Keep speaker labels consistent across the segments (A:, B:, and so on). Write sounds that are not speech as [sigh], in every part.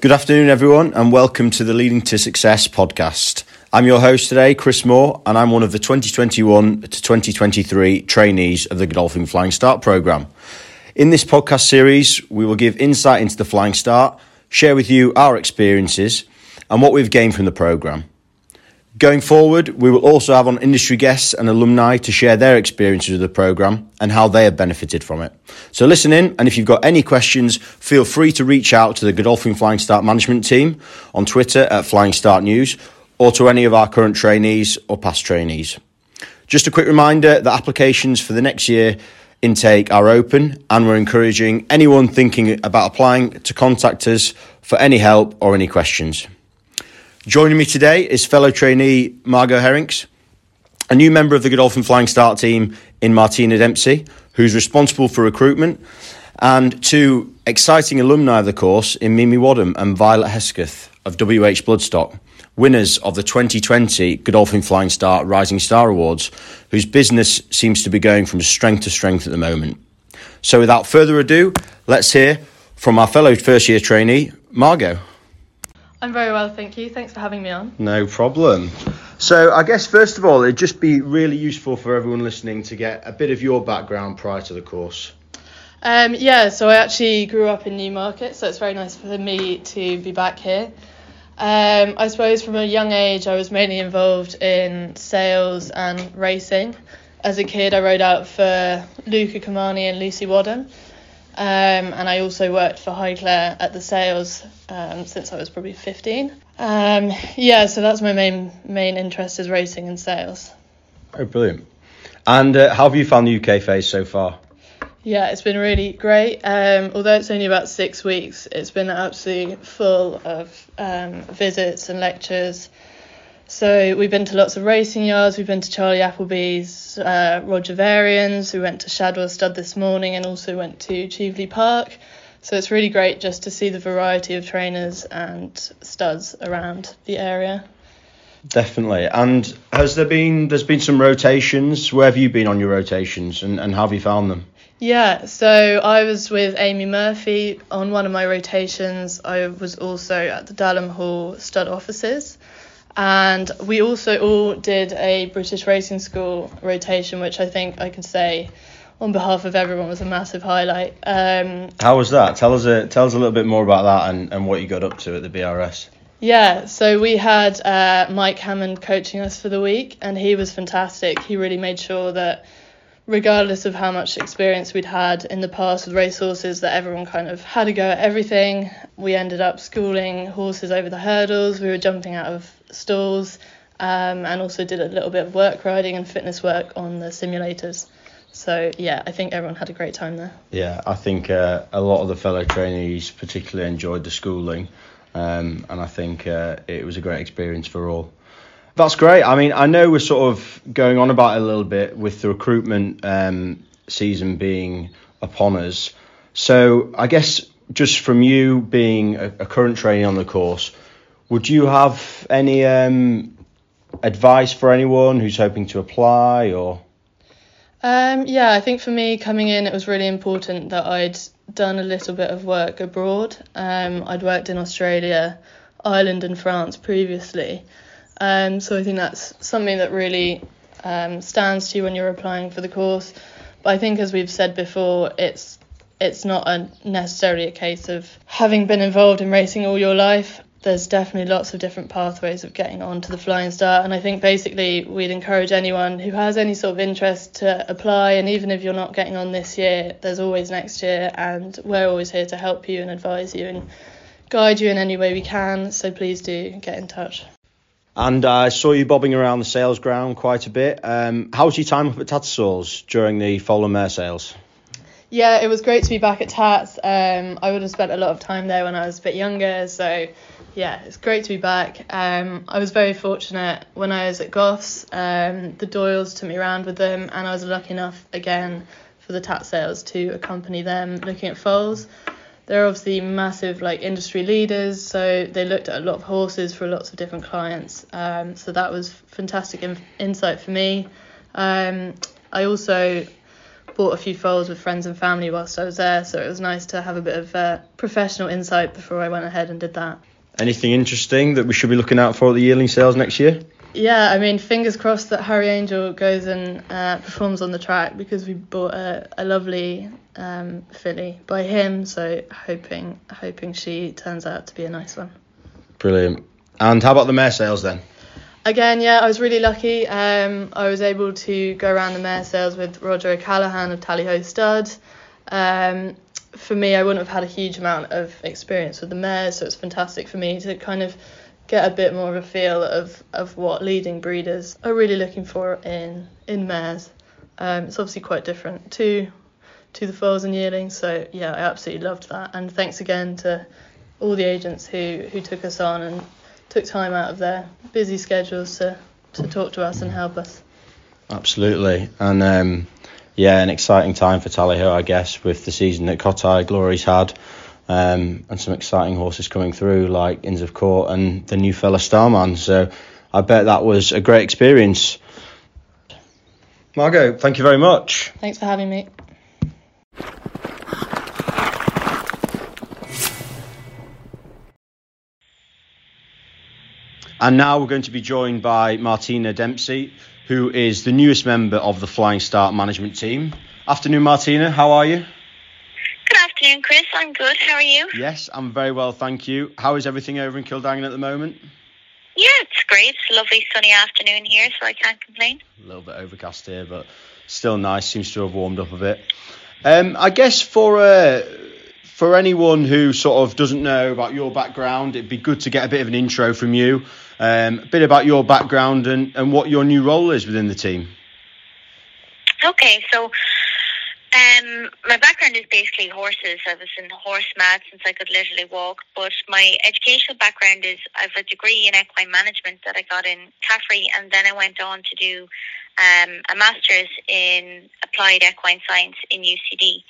A: Good afternoon, everyone, and welcome to the Leading to Success podcast. I'm your host today, Chris Moore, and I'm one of the 2021 to 2023 trainees of the Godolphin Flying Start programme. In this podcast series, we will give insight into the Flying Start, share with you our experiences, and what we've gained from the programme. Going forward, we will also have on industry guests and alumni to share their experiences of the programme and how they have benefited from it. So listen in, and if you've got any questions, feel free to reach out to the Godolphin Flying Start management team on Twitter at Flying Start News or to any of our current trainees or past trainees. Just a quick reminder that applications for the next year intake are open and we're encouraging anyone thinking about applying to contact us for any help or any questions. Joining me today is fellow trainee Margaux Herinckx, a new member of the Godolphin Flying Start team in Martina Dempsey, who's responsible for recruitment, and two exciting alumni of the course in Mimi Wadham and Violet Hesketh of WH Bloodstock, winners of the 2020 Godolphin Flying Start Rising Star Awards, whose business seems to be going from strength to strength at the moment. So without further ado, let's hear from our fellow first year trainee, Margaux.
B: I'm very well, thank you. Thanks for having me on.
A: No problem. So, I guess first of all, it'd just be really useful for everyone listening to get a bit of your background prior to the course.
B: Um, yeah, so I actually grew up in Newmarket, so it's very nice for me to be back here. Um, I suppose from a young age, I was mainly involved in sales and racing. As a kid, I rode out for Luca Cumani and Lucy Wadham. Um, and I also worked for Highclere at the sales um, since I was probably 15. Um, yeah, so that's my main main interest is racing and sales.
A: Oh, brilliant! And uh, how have you found the UK phase so far?
B: Yeah, it's been really great. Um, although it's only about six weeks, it's been absolutely full of um, visits and lectures. So we've been to lots of racing yards. We've been to Charlie Appleby's, uh, Roger Varian's. We went to Shadwell Stud this morning and also went to Cheveley Park. So it's really great just to see the variety of trainers and studs around the area.
A: Definitely. And has there been there's been some rotations? Where have you been on your rotations and, and how have you found them?
B: Yeah, so I was with Amy Murphy on one of my rotations. I was also at the Dalham Hall stud offices. And we also all did a British Racing School rotation, which I think I can say on behalf of everyone was a massive highlight. Um,
A: How was that? Tell us a tell us a little bit more about that and, and what you got up to at the BRS.
B: Yeah, so we had uh, Mike Hammond coaching us for the week, and he was fantastic. He really made sure that regardless of how much experience we'd had in the past with race horses, that everyone kind of had a go at everything. We ended up schooling horses over the hurdles, we were jumping out of stalls, um, and also did a little bit of work riding and fitness work on the simulators. So yeah, I think everyone had a great time there.
A: Yeah, I think uh, a lot of the fellow trainees particularly enjoyed the schooling, um, and I think uh, it was a great experience for all. That's great. I mean, I know we're sort of going on about it a little bit with the recruitment um, season being upon us. So I guess just from you being a, a current trainee on the course, would you have any um, advice for anyone who's hoping to apply or?
B: Um, yeah, I think for me coming in, it was really important that I'd done a little bit of work abroad. Um, I'd worked in Australia, Ireland, and France previously. Um, so I think that's something that really um, stands to you when you're applying for the course. But I think, as we've said before, it's it's not a, necessarily a case of having been involved in racing all your life. There's definitely lots of different pathways of getting onto the Flying Start, and I think basically we'd encourage anyone who has any sort of interest to apply. And even if you're not getting on this year, there's always next year, and we're always here to help you and advise you and guide you in any way we can. So please do get in touch.
A: And I saw you bobbing around the sales ground quite a bit. Um, how was your time up at Tattersalls during the and Mare sales?
B: Yeah, it was great to be back at Tats. Um, I would have spent a lot of time there when I was a bit younger, so yeah, it's great to be back. Um, I was very fortunate when I was at Goffs. Um, the Doyles took me around with them, and I was lucky enough again for the Tat sales to accompany them looking at foals. They're obviously massive like industry leaders, so they looked at a lot of horses for lots of different clients. Um, so that was fantastic in- insight for me. Um, I also bought a few foals with friends and family whilst I was there, so it was nice to have a bit of uh, professional insight before I went ahead and did that.
A: Anything interesting that we should be looking out for at the yearling sales next year?
B: Yeah, I mean, fingers crossed that Harry Angel goes and uh, performs on the track because we bought a, a lovely um, filly by him. So hoping hoping she turns out to be a nice one.
A: Brilliant. And how about the mare sales then?
B: Again, yeah, I was really lucky. Um, I was able to go around the mare sales with Roger O'Callaghan of Tally Ho Stud. Um, for me, I wouldn't have had a huge amount of experience with the mares, so it's fantastic for me to kind of get a bit more of a feel of, of what leading breeders are really looking for in in mares. Um, it's obviously quite different to to the foals and yearlings, so yeah, I absolutely loved that. And thanks again to all the agents who, who took us on and took time out of their busy schedules to, to talk to us and help us.
A: Absolutely, and um, yeah, an exciting time for Tally Ho, I guess, with the season that Cotai Glory's had um, and some exciting horses coming through like Inns of Court and the new fella Starman. So I bet that was a great experience. Margaux, thank you very much.
B: Thanks for having me.
A: And now we're going to be joined by Martina Dempsey, who is the newest member of the Flying Start management team. Afternoon, Martina. How are you?
C: Good afternoon, Chris. I'm good. How are you?
A: Yes, I'm very well, thank you. How is everything over in Kildangan at the moment?
C: Yeah, it's great. It's a lovely sunny afternoon here, so I can't complain.
A: A little bit overcast here, but still nice. Seems to have warmed up a bit. Um, I guess for uh, for anyone who sort of doesn't know about your background, it'd be good to get a bit of an intro from you, um, a bit about your background and, and what your new role is within the team.
C: Okay, so um, my background is basically horses. I was in horse mad since I could literally walk. But my educational background is I have a degree in equine management that I got in Caffrey, and then I went on to do um, a master's in applied equine science in UCD.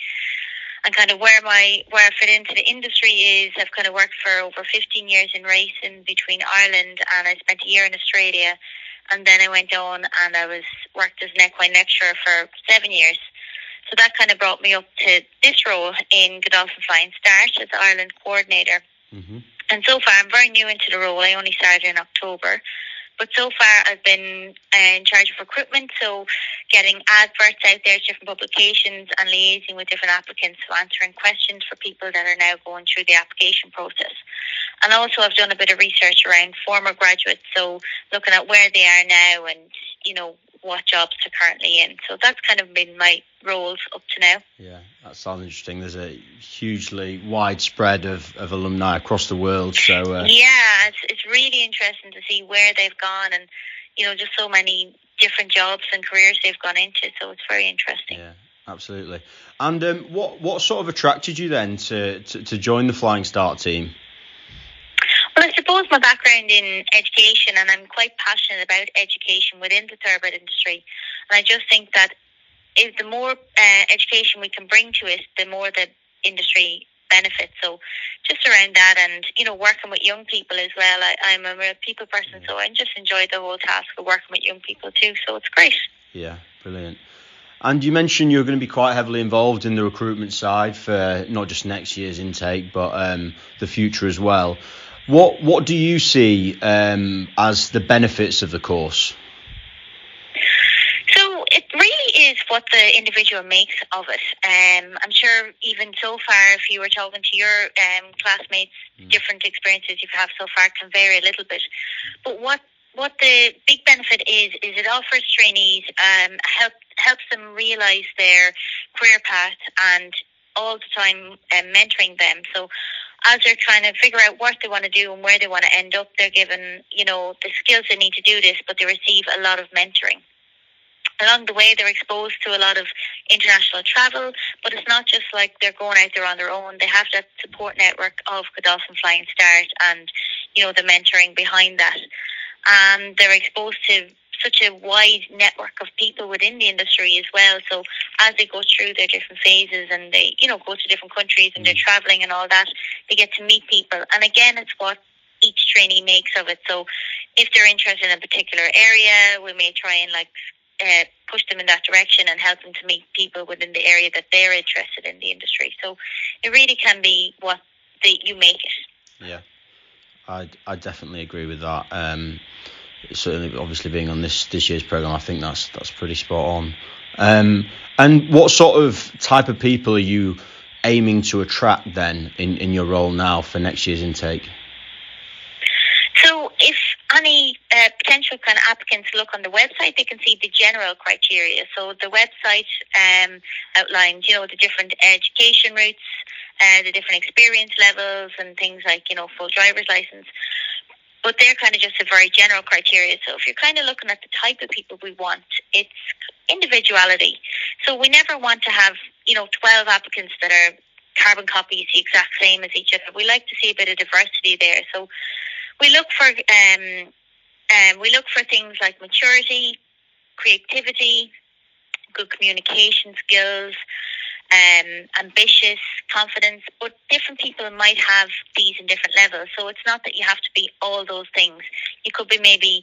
C: And kind of where my where I fit into the industry is I've kind of worked for over 15 years in racing between Ireland and I spent a year in Australia, and then I went on and I was worked as an equine lecturer for seven years. So that kind of brought me up to this role in Godolphin Flying Start as Ireland coordinator. Mm-hmm. And so far, I'm very new into the role. I only started in October. But so far, I've been uh, in charge of recruitment, so getting adverts out there to different publications and liaising with different applicants, so answering questions for people that are now going through the application process. And also, I've done a bit of research around former graduates, so looking at where they are now and, you know, what jobs they're currently in. So that's kind of been my roles up to now.
A: Yeah, that sounds interesting. There's a hugely widespread of, of alumni across the world. So
C: uh... yeah, it's it's really interesting to see where they've gone and you know just so many different jobs and careers they've gone into. So it's very interesting.
A: Yeah. Absolutely. And um, what what sort of attracted you then to, to, to join the Flying Start team?
C: Suppose my background in education, and I'm quite passionate about education within the thoroughbred industry. And I just think that if the more uh, education we can bring to it, the more the industry benefits. So just around that, and you know, working with young people as well. I, I'm a real people person, so I just enjoy the whole task of working with young people too. So it's great.
A: Yeah, brilliant. And you mentioned you're going to be quite heavily involved in the recruitment side for not just next year's intake, but um, the future as well. What what do you see um, as the benefits of the course?
C: So it really is what the individual makes of it. Um, I'm sure even so far, if you were talking to your um, classmates, mm. different experiences you've had so far can vary a little bit. But what what the big benefit is is it offers trainees um, help helps them realise their career path and all the time um, mentoring them. So as they're trying to figure out what they want to do and where they want to end up, they're given, you know, the skills they need to do this, but they receive a lot of mentoring. Along the way, they're exposed to a lot of international travel, but it's not just like they're going out there on their own. They have that support network of Godolphin Flying Start and, you know, the mentoring behind that. And they're exposed to such a wide network of people within the industry as well. So as they go through their different phases and they, you know, go to different countries and they're mm. traveling and all that, they get to meet people. And again, it's what each trainee makes of it. So if they're interested in a particular area, we may try and like uh, push them in that direction and help them to meet people within the area that they're interested in the industry. So it really can be what the, you make it.
A: Yeah, I I definitely agree with that. Um, certainly, obviously being on this this year's program, I think that's that's pretty spot on. Um, and what sort of type of people are you aiming to attract then in, in your role now for next year's intake?
C: So if any uh, potential kind of applicants look on the website, they can see the general criteria. So the website um, outlines, you know, the different education routes, uh, the different experience levels, and things like, you know, full driver's license. But they're kind of just a very general criteria. So if you're kind of looking at the type of people we want, it's individuality. So we never want to have, you know, 12 applicants that are carbon copies the exact same as each other. We like to see a bit of diversity there. So we look for um, um, we look for things like maturity, creativity, good communication skills, um, ambitious, confidence, but different people might have these in different levels. So it's not that you have to be all those things. You could be maybe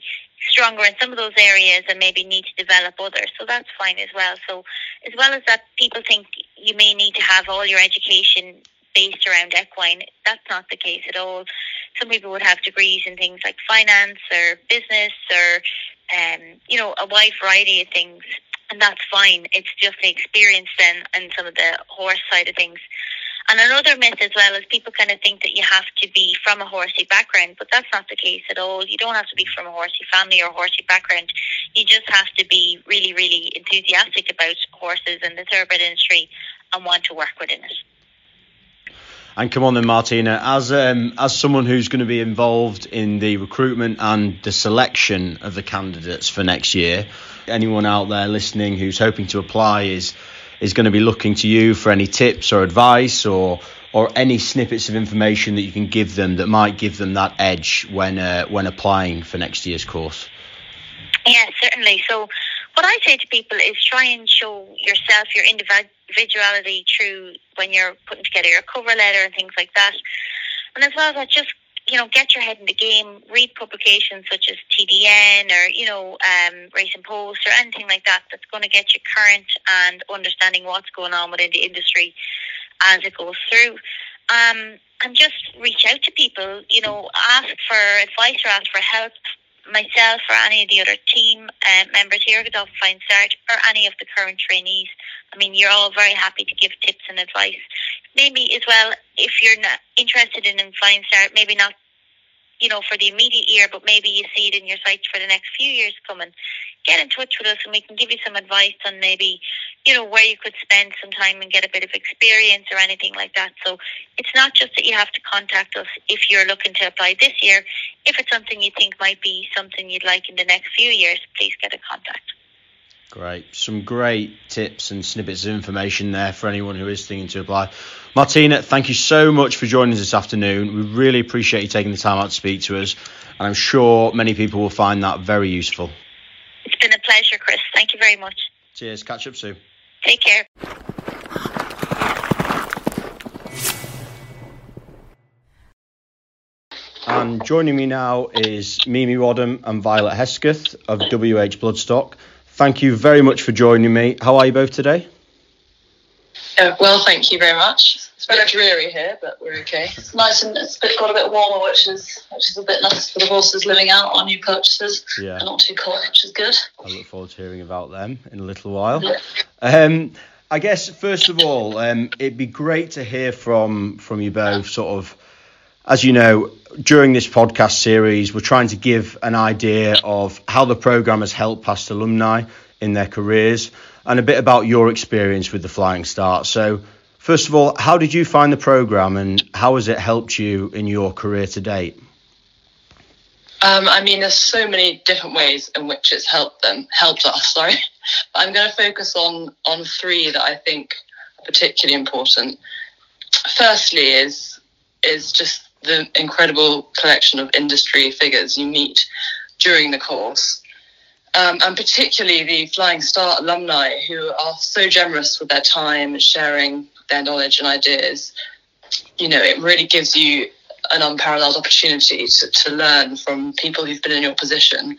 C: stronger in some of those areas and maybe need to develop others. So that's fine as well. So as well as that, people think you may need to have all your education based around equine. That's not the case at all. Some people would have degrees in things like finance or business or, um, you know, a wide variety of things and that's fine. It's just the experience then and some of the horse side of things. And another myth as well is people kind of think that you have to be from a horsey background, but that's not the case at all. You don't have to be from a horsey family or horsey background. You just have to be really, really enthusiastic about horses and the thoroughbred industry and want to work within it.
A: And come on then, Martina, as um, as someone who's going to be involved in the recruitment and the selection of the candidates for next year, anyone out there listening who's hoping to apply is is going to be looking to you for any tips or advice or or any snippets of information that you can give them that might give them that edge when uh, when applying for next year's course.
C: Yeah, certainly. So what I say to people is try and show yourself your individuality through when you're putting together your cover letter and things like that. And as well as that, just you know, get your head in the game, read publications such as TDN or, you know, um, Racing Post or anything like that that's going to get you current and understanding what's going on within the industry as it goes through. Um, and just reach out to people, you know, ask for advice or ask for help. Myself or any of the other team uh, members here at Godolphin Flying Start or any of the current trainees. I mean, you're all very happy to give tips and advice maybe as well, if you're not interested in, in Flying Start, maybe not, you know, for the immediate year, but maybe you see it in your sights for the next few years coming, get in touch with us and we can give you some advice on maybe, you know, where you could spend some time and get a bit of experience or anything like that. So it's not just that you have to contact us if you're looking to apply this year. If it's something you think might be something you'd like in the next few years, please get in contact.
A: Great. Some great tips and snippets of information there for anyone who is thinking to apply. Martina, thank you so much for joining us this afternoon. We really appreciate you taking the time out to speak to us, and I'm sure many people will find that very useful.
C: It's been a pleasure, Chris. Thank you very much.
A: Cheers. Catch up soon.
C: Take care.
A: And joining me now is Mimi Wadham and Violet Hesketh of WH Bloodstock. Thank you very much for joining me. How are you both today?
D: Uh, well, thank you very much. It's very dreary here, but we're okay. It's nice and it's got a bit warmer, which is which is a bit nice for the horses living out, on new purchases. Yeah. And not too cold, which is good.
A: I look forward to hearing about them in a little while. Yeah. Um, I guess first of all, um, it'd be great to hear from from you both, sort of as you know, during this podcast series, we're trying to give an idea of how the program has helped past alumni in their careers and a bit about your experience with the Flying Start. So, first of all, how did you find the program and how has it helped you in your career to date?
D: Um, I mean, there's so many different ways in which it's helped them, helped us. Sorry, [laughs] but I'm going to focus on on three that I think are particularly important. Firstly, is is just the incredible collection of industry figures you meet during the course. Um, and particularly the Flying Start alumni who are so generous with their time, sharing their knowledge and ideas. You know, it really gives you an unparalleled opportunity to, to learn from people who've been in your position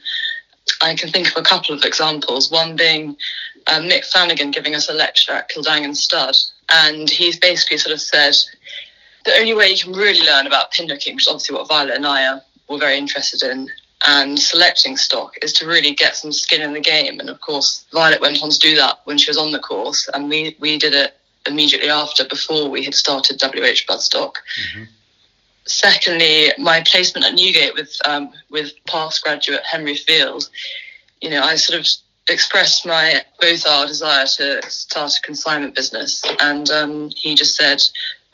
D: I can think of a couple of examples. One being um, Mick Flanagan giving us a lecture at Kildangan Stud, and he's basically sort of said the only way you can really learn about pinhooking, which is obviously what Violet and I are were very interested in, and selecting stock is to really get some skin in the game. And of course, Violet went on to do that when she was on the course, and we we did it immediately after, before we had started WH Bloodstock. Mm-hmm. Secondly, my placement at Newgate with um, with past graduate Henry Field, you know, I sort of expressed my both our desire to start a consignment business, and um, he just said,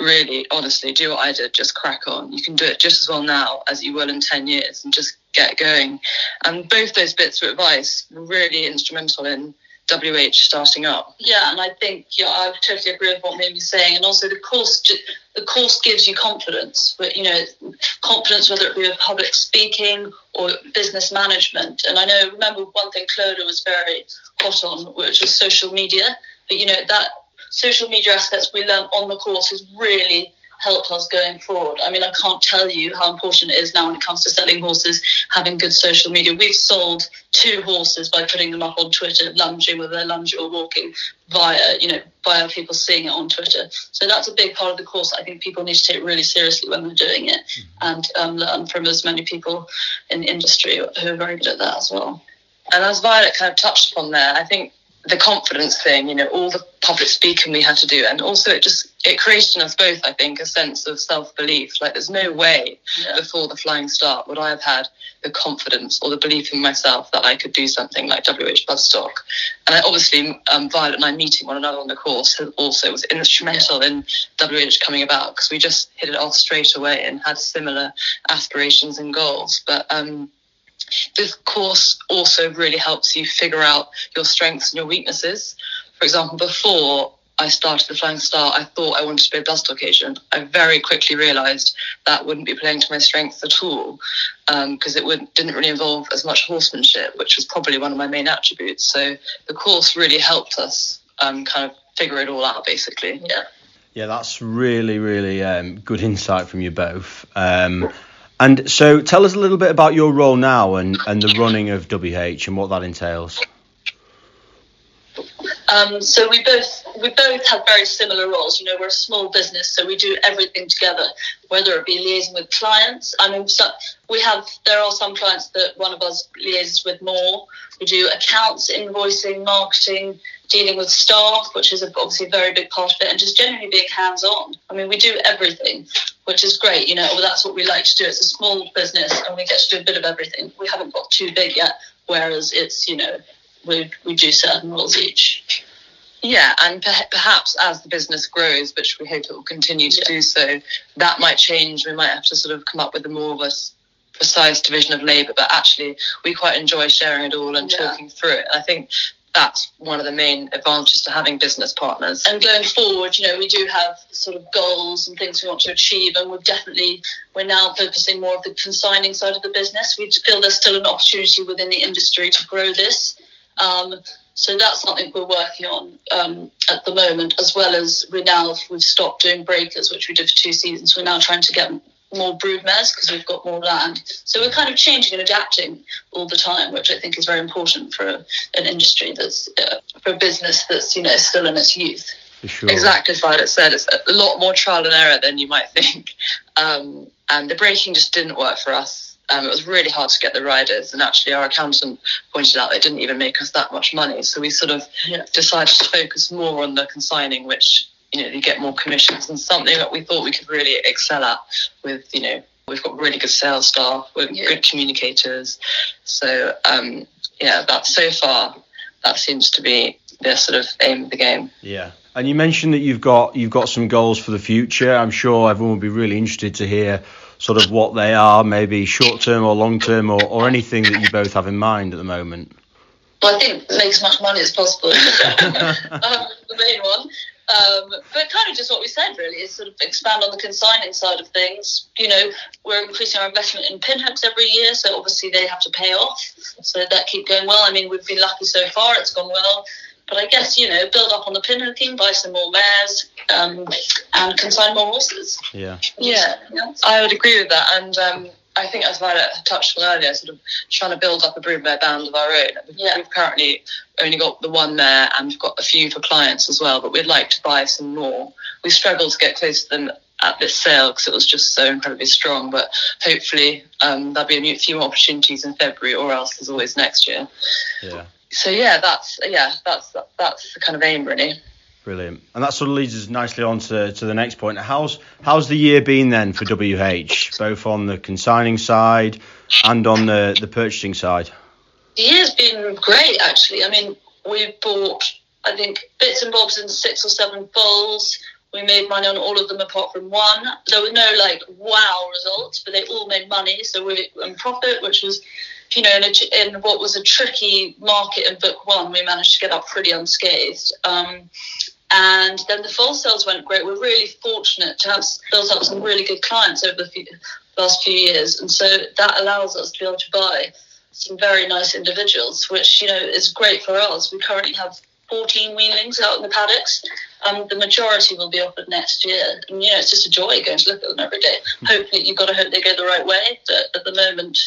D: really, honestly, do what I did, just crack on. You can do it just as well now as you will in ten years, and just get going. And both those bits of advice were really instrumental in WH starting up.
E: Yeah, and I think yeah, I totally agree with what Mimi's saying, and also the course the course gives you confidence, but you know, confidence whether it be with public speaking or business management. And I know remember one thing Clodagh was very hot on, which was social media. But you know that social media aspects we learned on the course has really helped us going forward. I mean, I can't tell you how important it is now when it comes to selling horses, having good social media. We've sold two horses by putting them up on Twitter, lunging whether they're lunging or walking via, you know, via people seeing it on Twitter. So that's a big part of the course. I think people need to take really seriously when they're doing it mm-hmm. and um, learn from as many people in the industry who are very good at that as well.
D: And as Violet kind of touched upon there, I think the confidence thing, you know, all the public speaking we had to do, and also it just it created in us both, I think, a sense of self belief. Like there's no way yeah. before the Flying Start would I have had the confidence or the belief in myself that I could do something like WH Bloodstock. And I, obviously, um, Violet and I meeting one another on the course also was instrumental yeah. in WH coming about because we just hit it off straight away and had similar aspirations and goals. But um, this course also really helps you figure out your strengths and your weaknesses. For example, before I started the Flying Star, I thought I wanted to be a Bloodstock agent. I very quickly realised that wouldn't be playing to my strengths at all because um, it would, didn't really involve as much horsemanship, which was probably one of my main attributes. So the course really helped us um, kind of figure it all out, basically.
E: Yeah.
A: Yeah, that's really, really um, good insight from you both. Um, and so tell us a little bit about your role now and, and the running of WH and what that entails.
E: Um, so we both we both have very similar roles. You know, we're a small business, so we do everything together. Whether it be liaising with clients, I mean, so we have there are some clients that one of us liaises with more. We do accounts, invoicing, marketing, dealing with staff, which is obviously a very big part of it, and just generally being hands on. I mean, we do everything, which is great. You know, well, that's what we like to do. It's a small business, and we get to do a bit of everything. We haven't got too big yet, whereas it's you know we we do certain roles each.
D: Yeah, and perhaps as the business grows, which we hope it will continue to yeah. do so, that might change. We might have to sort of come up with a more of a precise division of labour, but actually we quite enjoy sharing it all and yeah. talking through it. I think that's one of the main advantages to having business partners.
E: And going forward, you know, we do have sort of goals and things we want to achieve, and we're definitely we're now focusing more of the consigning side of the business. We feel there's still an opportunity within the industry to grow this. Um, so that's something we're working on um, at the moment, as well as we now we've stopped doing breakers, which we did for two seasons. We're now trying to get more broodmares because we've got more land. So we're kind of changing and adapting all the time, which I think is very important for an industry that's uh, for a business that's you know still in its youth.
A: Sure.
D: Exactly as Violet said, it's a lot more trial and error than you might think. Um, and the breaking just didn't work for us um, it was really hard to get the riders, and actually, our accountant pointed out they didn't even make us that much money. So we sort of yeah. decided to focus more on the consigning, which you know you get more commissions, and something that we thought we could really excel at. With you know, we've got really good sales staff, we're yeah. good communicators. So um, yeah, that so far that seems to be the sort of aim of the game.
A: Yeah. And you mentioned that you've got you've got some goals for the future. I'm sure everyone will be really interested to hear sort of what they are, maybe short term or long term, or, or anything that you both have in mind at the moment?
E: Well, I think make as much money as possible. [laughs] um, the main one. Um, but kind of just what we said really is sort of expand on the consigning side of things. You know, we're increasing our investment in pinhooks every year, so obviously they have to pay off. So that keep going well. I mean, we've been lucky so far; it's gone well. But I guess you know, build up on the pinhooking, buy some more mares, um, and consign more horses.
A: Yeah.
D: Yeah, I would agree with that. And um, I think as Violet touched on earlier, sort of trying to build up a broodmare band of our own. We've,
E: Yeah.
D: we've currently only got the one mare and we've got a few for clients as well, but we'd like to buy some more. We struggled to get close to them at this sale because it was just so incredibly strong, but hopefully um, there'll be a new- few more opportunities in February or else there's always next year.
A: Yeah.
D: So yeah, that's yeah, that's that's the kind of aim really.
A: Brilliant. And that sort of leads us nicely on to, to the next point. How's how's the year been then for WH, both on the consigning side and on the, the purchasing side?
E: The year's been great, actually. I mean, we bought, I think, bits and bobs in six or seven foals. We made money on all of them apart from one. There were no like wow results, but they all made money, so we're in profit, which was, you know, in, a, in what was a tricky market in book one, we managed to get up pretty unscathed. Um, and then the full sales went great. We're really fortunate to have built up some really good clients over the few, last few years, and so that allows us to be able to buy some very nice individuals, which you know is great for us. We currently have 14 weanlings out in the paddocks. Um, the majority will be offered next year, and you know it's just a joy going to look at them every day. Hopefully, you've got to hope they go the right way, but at the moment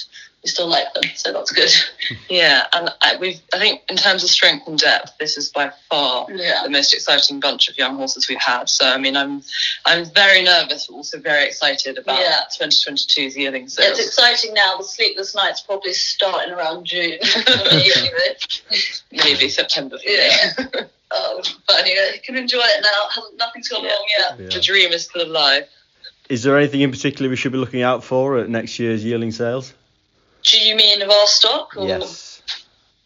E: we still like them, so that's good. [laughs]
D: Yeah, and I, we've I think in terms of strength and depth, this is by far
E: Yeah.
D: the most exciting bunch of young horses we've had. So I mean, I'm I'm very nervous, but also very excited about
E: Yeah.
D: 2022's yearling sales.
E: It's exciting now. The sleepless nights probably starting around June. [laughs] [laughs]
D: Maybe September. For
E: Yeah.
D: me.
E: Um, but anyway, you can enjoy it now. Hasn't- Nothing's gone
D: Yeah.
E: wrong yet.
A: Yeah.
D: The dream is still alive.
A: Is there anything in particular we should be looking out for at next year's yearling sales?
E: Do you mean of our stock? Or
A: Yes.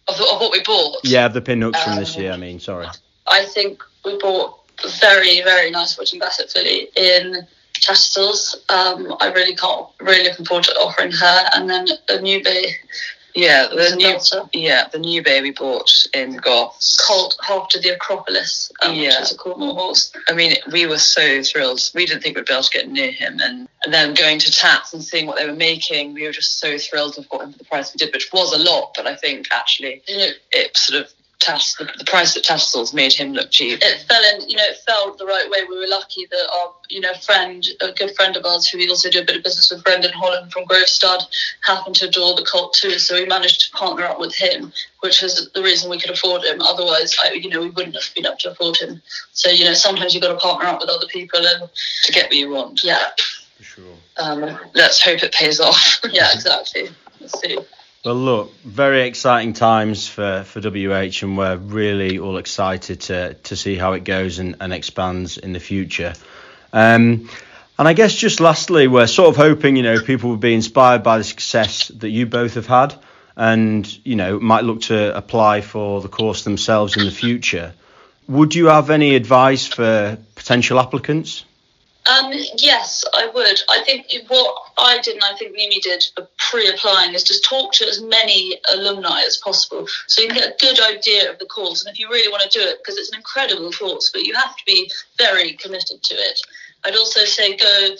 D: Of, the- of what we bought.
A: Yeah, the pinhooks from this
E: Um,
A: year, I mean, sorry.
E: I think we bought very, very nice Wootton Bassett filly in Tattersalls. Um, I really can't, really looking forward to offering her. And then a new bay,
D: Yeah, the new
E: belter.
D: yeah the new bay we bought in
E: Goffs. Called after the Acropolis, um,
D: Yeah.
E: which is a Cornwall horse.
D: I mean, we were so thrilled. We didn't think we'd be able to get near him, and, and then going to Tats and seeing what they were making, we were just so thrilled to have got him for the price we did, which was a lot. But I think actually
E: You know,
D: it sort of Tass the, the price at Tassel's made him look cheap.
E: it fell in, you know, it fell the right way. We were lucky that our, you know, friend, a good friend of ours, who we also do a bit of business with, Brendan Holland from Grove Stud, happened to adore the Colt too. So we managed to partner up with him, which was the reason we could afford him. Otherwise, I, you know, we wouldn't have been able to afford him. So you know, sometimes you've got to partner up with other people, and
D: to get what you want.
E: yeah,
A: For sure.
D: Um, let's hope it pays off.
E: yeah, exactly. Let's see.
A: Well, look, very exciting times for, for WH, and we're really all excited to, to see how it goes and, and expands in the future. Um, and I guess just lastly, we're sort of hoping, you know, people will be inspired by the success that you both have had and, you know, might look to apply for the course themselves in the future. Would you have any advice for potential applicants?
E: Um, yes, I would. I think what I did and I think Mimi did pre-applying is just talk to as many alumni as possible so you can get a good idea of the course and if you really want to do it because it's an incredible course but you have to be very committed to it. I'd also say go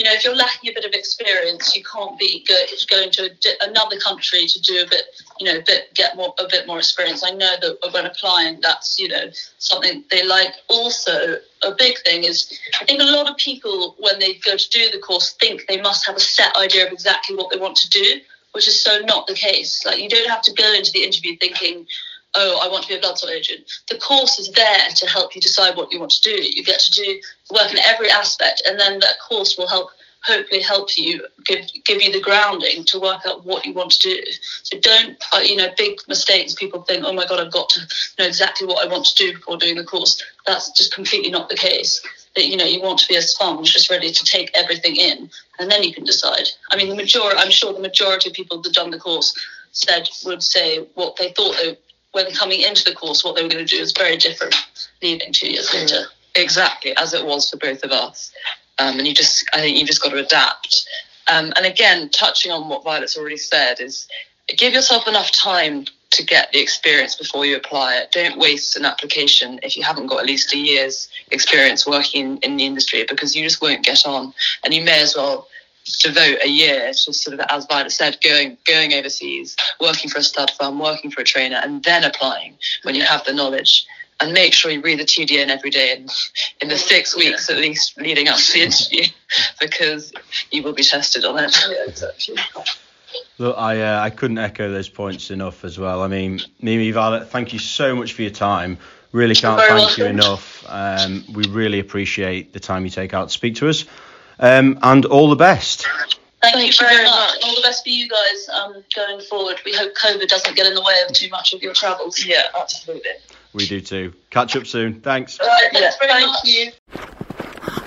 E: you know, if you're lacking a bit of experience, you can't be go, going to a another country to do a bit, you know, bit get more a bit more experience. I know that when applying, that's you know something they like. Also, a big thing is I think a lot of people when they go to do the course think they must have a set idea of exactly what they want to do, which is so not the case. Like you don't have to go into the interview thinking. Oh, I want to be a bloodstock agent. The course is there to help you decide what you want to do. You get to do work in every aspect, and then that course will help hopefully help you give give you the grounding to work out what you want to do. So don't uh, you know big mistakes. People think, oh my god, I've got to know exactly what I want to do before doing the course. That's just completely not the case. That you know you want to be a sponge, just ready to take everything in, and then you can decide. I mean, the majority, I'm sure the majority of people that done the course said would say what they thought they when coming into the course what they were going to do is very different leaving two years later.
D: exactly as it was for both of us. Um, and you just, I think you just got to adapt. Um, and again, touching on what Violet's already said, is give yourself enough time to get the experience before you apply it. Don't waste an application if you haven't got at least a year's experience working in the industry because you just won't get on. And you may as well devote a year to sort of, as Violet said, going going overseas, working for a stud farm, working for a trainer, and then applying when you have the knowledge. and make sure you read the TDN every day in, in the six weeks at least leading up to the interview [laughs] because you will be tested on it.
E: Yeah, exactly.
A: Look, I uh, I couldn't echo those points enough as well. I mean, Mimi Violet, thank you so much for your time. Really can't
E: very
A: thank you enough. Um, we really appreciate the time you take out to speak to us, um, and all the best.
E: Thank,
D: Thank
E: you
D: you
E: very
D: very
E: much.
D: much.
E: All the best for you guys um, going forward. We hope COVID doesn't get in the way of too much of your travels.
D: Yeah, absolutely.
A: We do too. Catch up soon. Thanks.
E: All right, thanks
D: Yeah,
E: very
D: thank
E: much.
D: you.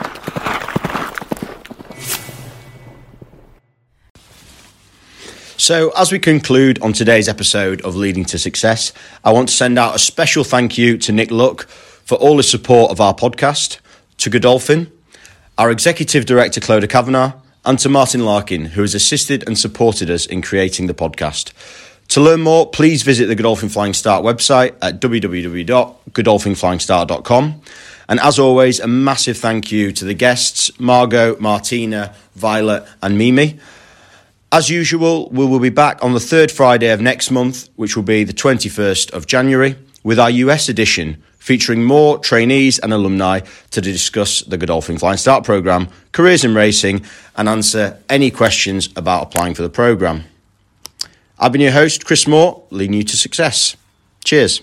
A: So, as we conclude on today's episode of Leading to Success, I want to send out a special thank you to Nick Luck for all his support of our podcast, to Godolphin, our Executive Director Clodagh Kavanagh, and to Martin Larkin, who has assisted and supported us in creating the podcast. To learn more, please visit the Godolphin Flying Start website at www.godolphinflyingstart.com. And as always, a massive thank you to the guests, Margaux, Martina, Violet, and Mimi. As usual, we will be back on the third Friday of next month, which will be the 21st of January, with our US edition, featuring more trainees and alumni to discuss the Godolphin Flying Start programme, careers in racing, and answer any questions about applying for the programme. I've been your host, Chris Moore, leading you to success. Cheers.